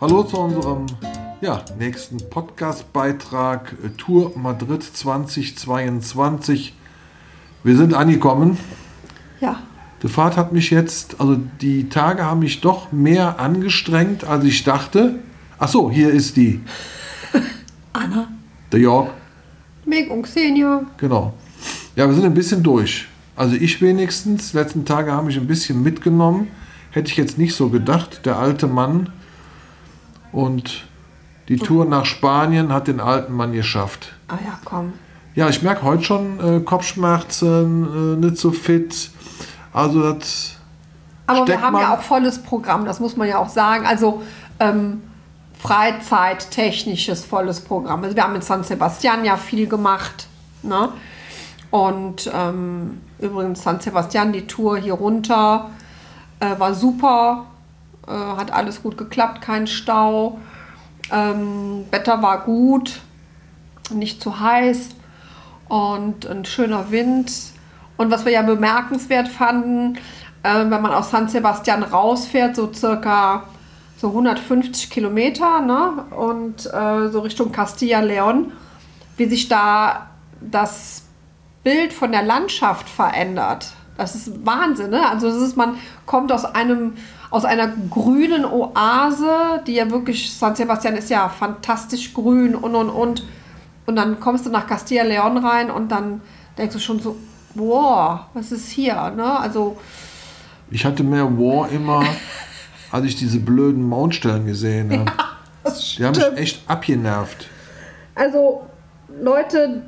Hallo zu unserem ja, nächsten Podcast-Beitrag äh, Tour Madrid 2022. Wir sind angekommen. Ja. Die Fahrt hat mich jetzt, also die Tage haben mich doch mehr angestrengt, als ich dachte. Ach so, hier ist die. Anna. Der Jörg. Meg und Xenia. Genau. Ja, wir sind ein bisschen durch. Also ich wenigstens. Die letzten Tage haben mich ein bisschen mitgenommen. Hätte ich jetzt nicht so gedacht. Der alte Mann. Und die Tour nach Spanien hat den alten Mann geschafft. Ah ja, komm. Ja, ich merke heute schon äh, Kopfschmerzen, äh, nicht so fit. Also das. Aber wir haben ja auch volles Programm, das muss man ja auch sagen. Also ähm, Freizeit-technisches volles Programm. Also wir haben in San Sebastian ja viel gemacht. Ne? Und ähm, übrigens San Sebastian, die Tour hier runter äh, war super. Äh, hat alles gut geklappt, kein Stau. Ähm, Wetter war gut, nicht zu heiß und ein schöner Wind. Und was wir ja bemerkenswert fanden, äh, wenn man aus San Sebastian rausfährt, so circa so 150 Kilometer ne? und äh, so Richtung Castilla-León, wie sich da das Bild von der Landschaft verändert. Das ist Wahnsinn, ne? Also das ist, man kommt aus einem aus einer grünen Oase, die ja wirklich San Sebastian ist ja fantastisch grün und und und und dann kommst du nach Castilla León rein und dann denkst du schon so, wow, was ist hier, ne? Also Ich hatte mehr War immer, als ich diese blöden Mautstellen gesehen habe. das Die haben mich echt abgenervt. Also, Leute,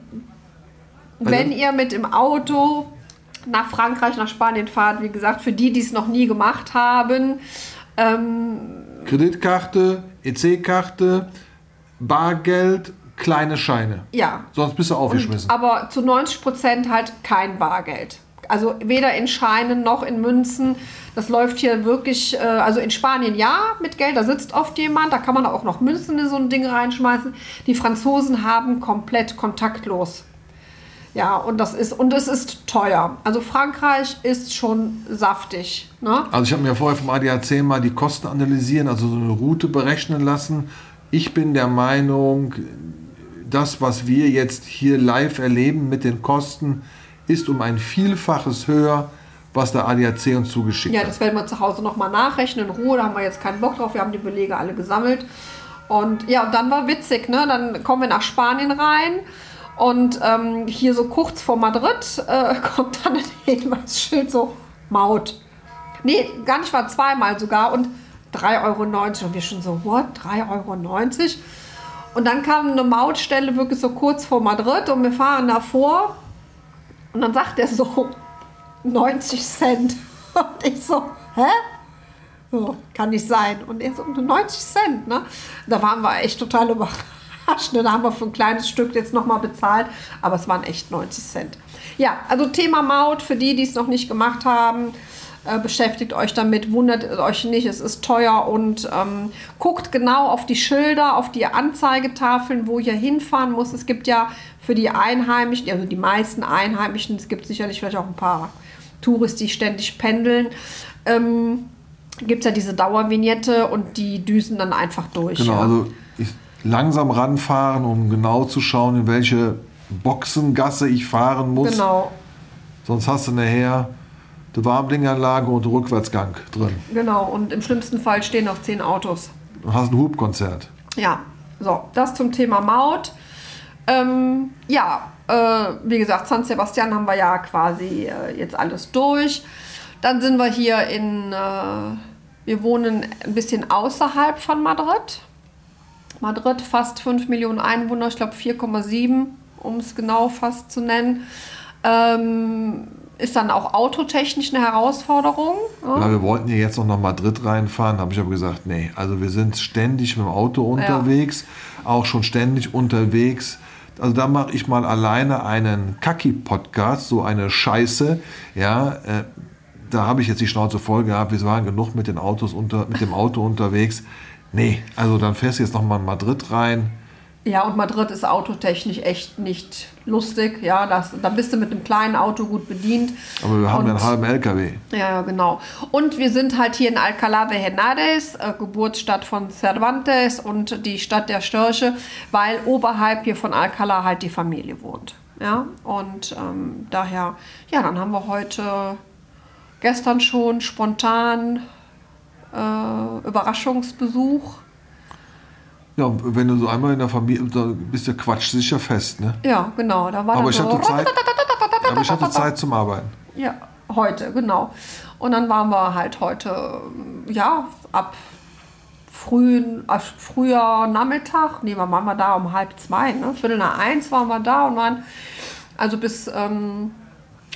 wenn Also- ihr mit dem Auto nach Frankreich, nach Spanien fahrt, wie gesagt, für die, die es noch nie gemacht haben, ähm, Kreditkarte, EC-Karte, Bargeld, kleine Scheine. ja. Sonst bist du aufgeschmissen. Aber zu 90 Prozent halt kein Bargeld. Also weder in Scheinen noch in Münzen. Das läuft hier wirklich, äh, also in Spanien ja mit Geld, da sitzt oft jemand, da kann man auch noch Münzen in so ein Ding reinschmeißen. Die Franzosen haben komplett kontaktlos. Ja, und das ist, und es ist teuer. Also Frankreich ist schon saftig. Ne? Also ich habe mir vorher vom ADAC mal die Kosten analysieren, also so eine Route berechnen lassen. Ich bin der Meinung, das, was wir jetzt hier live erleben mit den Kosten, ist um ein Vielfaches höher, was der ADAC uns zugeschickt Ja, hat. das werden wir zu Hause nochmal nachrechnen in Ruhe. Da haben wir jetzt keinen Bock drauf. Wir haben die Belege alle gesammelt. Und ja, und dann war witzig, ne? Dann kommen wir nach Spanien rein. Und ähm, hier so kurz vor Madrid äh, kommt dann ein Hinweisschild so Maut. Nee, gar nicht mal zweimal sogar. Und 3,90 Euro. Und wir schon so, what? 3,90 Euro? Und dann kam eine Mautstelle wirklich so kurz vor Madrid und wir fahren davor. Und dann sagt er so, 90 Cent. Und ich so, hä? So, kann nicht sein. Und er so, 90 Cent, ne? Da waren wir echt total überrascht. Ne? Da haben wir für ein kleines Stück jetzt nochmal bezahlt, aber es waren echt 90 Cent. Ja, also Thema Maut, für die, die es noch nicht gemacht haben, äh, beschäftigt euch damit, wundert euch nicht, es ist teuer und ähm, guckt genau auf die Schilder, auf die Anzeigetafeln, wo ihr hinfahren muss. Es gibt ja für die Einheimischen, also die meisten Einheimischen, es gibt sicherlich vielleicht auch ein paar Touris, die ständig pendeln, ähm, gibt es ja diese Dauervignette und die düsen dann einfach durch. Genau, ja. also langsam ranfahren, um genau zu schauen, in welche Boxengasse ich fahren muss. Genau, Sonst hast du nachher die Warmblinganlage und den Rückwärtsgang drin. genau. Und im schlimmsten Fall stehen noch zehn Autos. Du hast ein Hubkonzert. Ja, so, das zum Thema Maut. Ähm, ja, äh, wie gesagt, San Sebastian haben wir ja quasi äh, jetzt alles durch. Dann sind wir hier in, äh, wir wohnen ein bisschen außerhalb von Madrid. Madrid, fast 5 Millionen Einwohner, ich glaube 4,7, um es genau fast zu nennen. Ähm, ist dann auch autotechnisch eine Herausforderung. Ja. Weil wir wollten ja jetzt noch nach Madrid reinfahren, habe ich aber gesagt, nee, also wir sind ständig mit dem Auto unterwegs, auch schon ständig unterwegs. Also da mache ich mal alleine einen Kaki-Podcast, so eine Scheiße, ja, äh, da habe ich jetzt die Schnauze voll gehabt, wir waren genug mit, den Autos unter, mit dem Auto unterwegs. Nee, also dann fährst du jetzt noch mal in Madrid rein, Ja, und Madrid ist autotechnisch echt nicht lustig. Ja, das, da bist du mit einem kleinen Auto gut bedient. Aber wir haben und, ja einen halben LKW. Ja, ja, genau. Und wir sind halt hier in Alcalá de Henares, äh, Geburtsstadt von Cervantes und die Stadt der Störche, weil oberhalb hier von Alcalá halt die Familie wohnt. Ja, und ähm, daher, ja, dann haben wir heute gestern schon spontan äh, Überraschungsbesuch ja, wenn du so einmal in der Familie, da bist du Quatsch sicher fest, ne? Ja, genau. Da war aber, ich so hatte Zeit, aber ich hatte Zeit zum Arbeiten. Ja, heute, genau. Und dann waren wir halt heute, ja, ab frühen, ab früher Nachmittag, nee, wann waren wir da? Um halb zwei, ne? Viertel nach eins waren wir da und waren, also bis, ähm,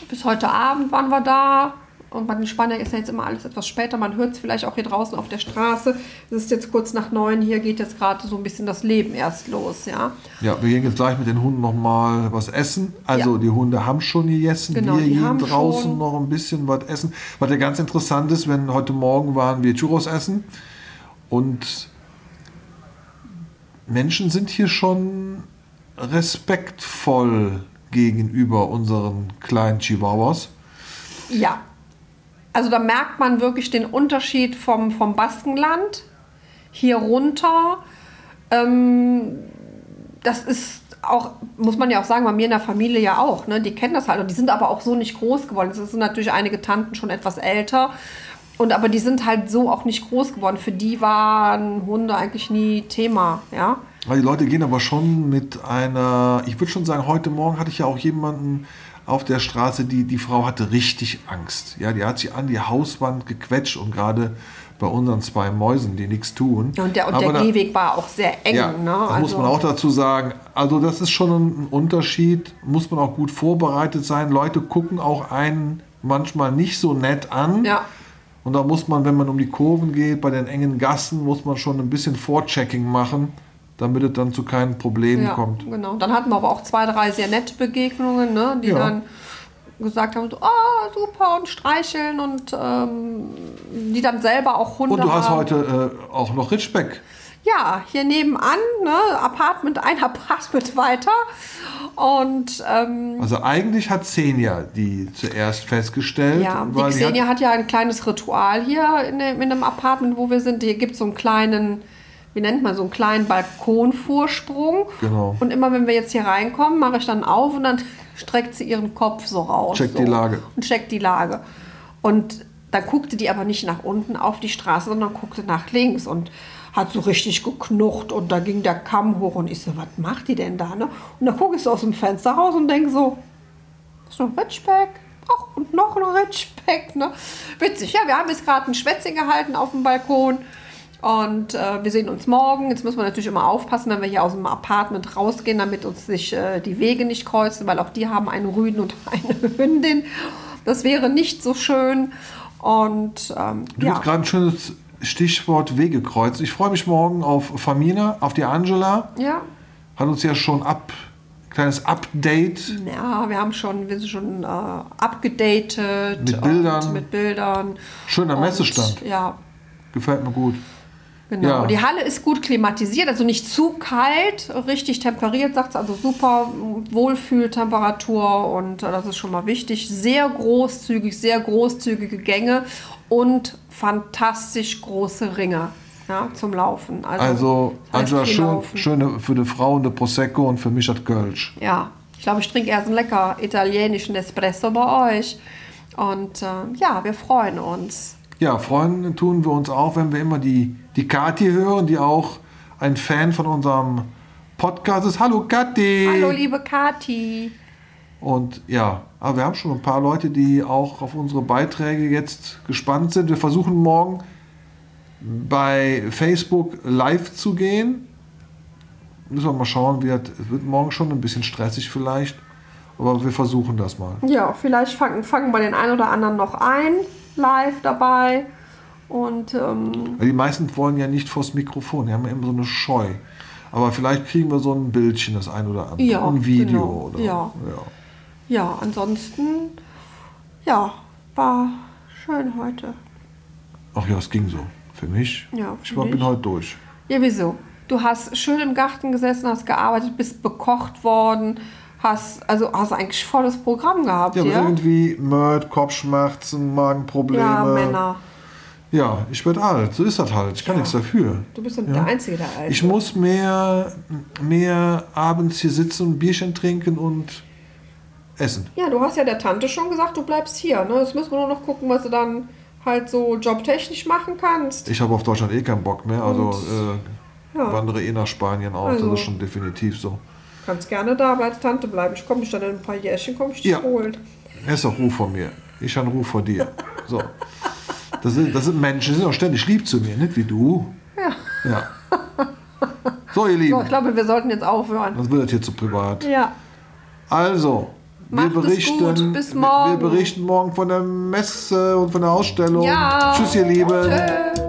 bis heute Abend waren wir da und bei den Spaniern ist ja jetzt immer alles etwas später. Man hört es vielleicht auch hier draußen auf der Straße. Es ist jetzt kurz nach neun. Hier geht jetzt gerade so ein bisschen das Leben erst los. Ja, ja wir gehen jetzt gleich mit den Hunden noch mal was essen. Also ja. die Hunde haben schon gegessen. Genau, wir gehen draußen schon. noch ein bisschen was essen. Was ja ganz interessant ist, wenn heute Morgen waren wir Churros essen und Menschen sind hier schon respektvoll gegenüber unseren kleinen Chihuahuas. Ja, also da merkt man wirklich den Unterschied vom, vom Baskenland hier runter. Ähm, das ist auch, muss man ja auch sagen, bei mir in der Familie ja auch. Ne? Die kennen das halt und die sind aber auch so nicht groß geworden. Es sind natürlich einige Tanten schon etwas älter. Und aber die sind halt so auch nicht groß geworden. Für die waren Hunde eigentlich nie Thema, ja. Die Leute gehen aber schon mit einer, ich würde schon sagen, heute Morgen hatte ich ja auch jemanden auf der Straße, die, die Frau hatte richtig Angst. Ja, die hat sich an die Hauswand gequetscht und gerade bei unseren zwei Mäusen, die nichts tun. Und der, und der Gehweg war auch sehr eng. Ja, ne? also, muss man auch dazu sagen. Also das ist schon ein Unterschied. Muss man auch gut vorbereitet sein. Leute gucken auch einen manchmal nicht so nett an. Ja. Und da muss man, wenn man um die Kurven geht, bei den engen Gassen, muss man schon ein bisschen Vorchecking machen damit es dann zu keinen Problemen ja, kommt. Genau. Dann hatten wir aber auch zwei, drei sehr nette Begegnungen, ne, die ja. dann gesagt haben, so, oh, super und streicheln und ähm, die dann selber auch Hunde Und du hast haben. heute äh, auch noch Ritschbeck. Ja, hier nebenan, ne, Apartment, ein Apartment weiter. Und ähm, also eigentlich hat Xenia die zuerst festgestellt. Ja, die Xenia hat, hat, ja ein kleines Ritual hier in, dem, in dem Apartment, wo wir sind. Hier gibt es so einen kleinen wie nennt man so einen kleinen Balkonvorsprung. Genau. Und immer wenn wir jetzt hier reinkommen, mache ich dann auf und dann streckt sie ihren Kopf so raus. Checkt so, die Lage. Und checkt die Lage. Und dann guckte die aber nicht nach unten auf die Straße, sondern guckte nach links und hat so richtig geknucht und da ging der Kamm hoch und ich so, was macht die denn da? Ne? Und dann gucke ich so aus dem Fenster raus und denke so, ist noch ein Ritschbeck? Ach, und noch ein Ritschbeck, ne? Witzig, ja, wir haben jetzt gerade ein Schwätzchen gehalten auf dem Balkon und äh, wir sehen uns morgen. Jetzt muss man natürlich immer aufpassen, wenn wir hier aus dem Apartment rausgehen, damit uns sich äh, die Wege nicht kreuzen, weil auch die haben einen Rüden und eine Hündin. Das wäre nicht so schön. Und ähm, du ja. hast gerade ein schönes Stichwort Wegekreuz. Ich freue mich morgen auf Famina, auf die Angela. Ja. Hat uns ja schon ab kleines Update. Ja, wir haben schon, wir sind schon äh, abgedatet. Mit Bildern. Mit Bildern. Schöner Messestand. Ja. Gefällt mir gut. Genau. Ja. Die Halle ist gut klimatisiert, also nicht zu kalt, richtig temperiert, sagt es, also super Wohlfühltemperatur und äh, das ist schon mal wichtig. Sehr großzügig, sehr großzügige Gänge und fantastisch große Ringe ja, zum Laufen. Also, also Angela, schön, schöne für die Frau eine Prosecco und für mich hat Kölsch. Ja, ich glaube, ich trinke erst einen lecker italienischen Espresso bei euch. Und äh, ja, wir freuen uns. Ja, freuen tun wir uns auch, wenn wir immer die, die Kathi hören, die auch ein Fan von unserem Podcast ist. Hallo Kathi! Hallo liebe Kathi! Und ja, aber wir haben schon ein paar Leute, die auch auf unsere Beiträge jetzt gespannt sind. Wir versuchen morgen bei Facebook live zu gehen. Müssen wir mal schauen, wie das, wird morgen schon ein bisschen stressig vielleicht. Aber wir versuchen das mal. Ja, vielleicht fangen, fangen wir den einen oder anderen noch ein live dabei. Und, ähm die meisten wollen ja nicht vors Mikrofon, die haben ja immer so eine Scheu. Aber vielleicht kriegen wir so ein Bildchen, das ein oder andere. Ja, ein Video. Genau. Oder, ja. ja. Ja, ansonsten, ja, war schön heute. Ach ja, es ging so. Für mich. Ja, ich war, bin heute durch. Ja, wieso? Du hast schön im Garten gesessen, hast gearbeitet, bist bekocht worden, hast also hast eigentlich volles Programm gehabt. Ja, Ja, irgendwie Mörd, Kopfschmerzen, Magenprobleme. ja Männer. Ja, ich werde alt. So ist das halt. Ich kann Ja. nichts dafür. Du bist der Einzige, der alt Ich muss mehr, mehr abends hier sitzen, ein Bierchen trinken und essen. Ja, du hast ja der Tante schon gesagt, du bleibst hier. Ne? Jetzt müssen wir nur noch gucken, was du dann halt so jobtechnisch machen kannst. Ich habe auf Deutschland eh keinen Bock mehr. Also Und- äh, Ja. wandere eh nach Spanien aus. Also. Das ist schon definitiv so. Kannst gerne da bei der Tante bleiben. Ich komme dich dann in ein paar Jährchen, komme ich dich Ja. holen. Er ist auch Ruf von mir. Ich habe Ruf von dir. So. Das sind, das sind Menschen, die sind auch ständig lieb zu mir, nicht wie du. Ja. Ja. So, ihr So, Lieben, ich glaube, wir sollten jetzt aufhören. das wird das hier zu privat. Ja. Also, wir Macht berichten, gut. Bis wir- morgen. wir berichten morgen von der Messe und von der Ausstellung. Ja. Tschüss, ihr Lieben. Tschö.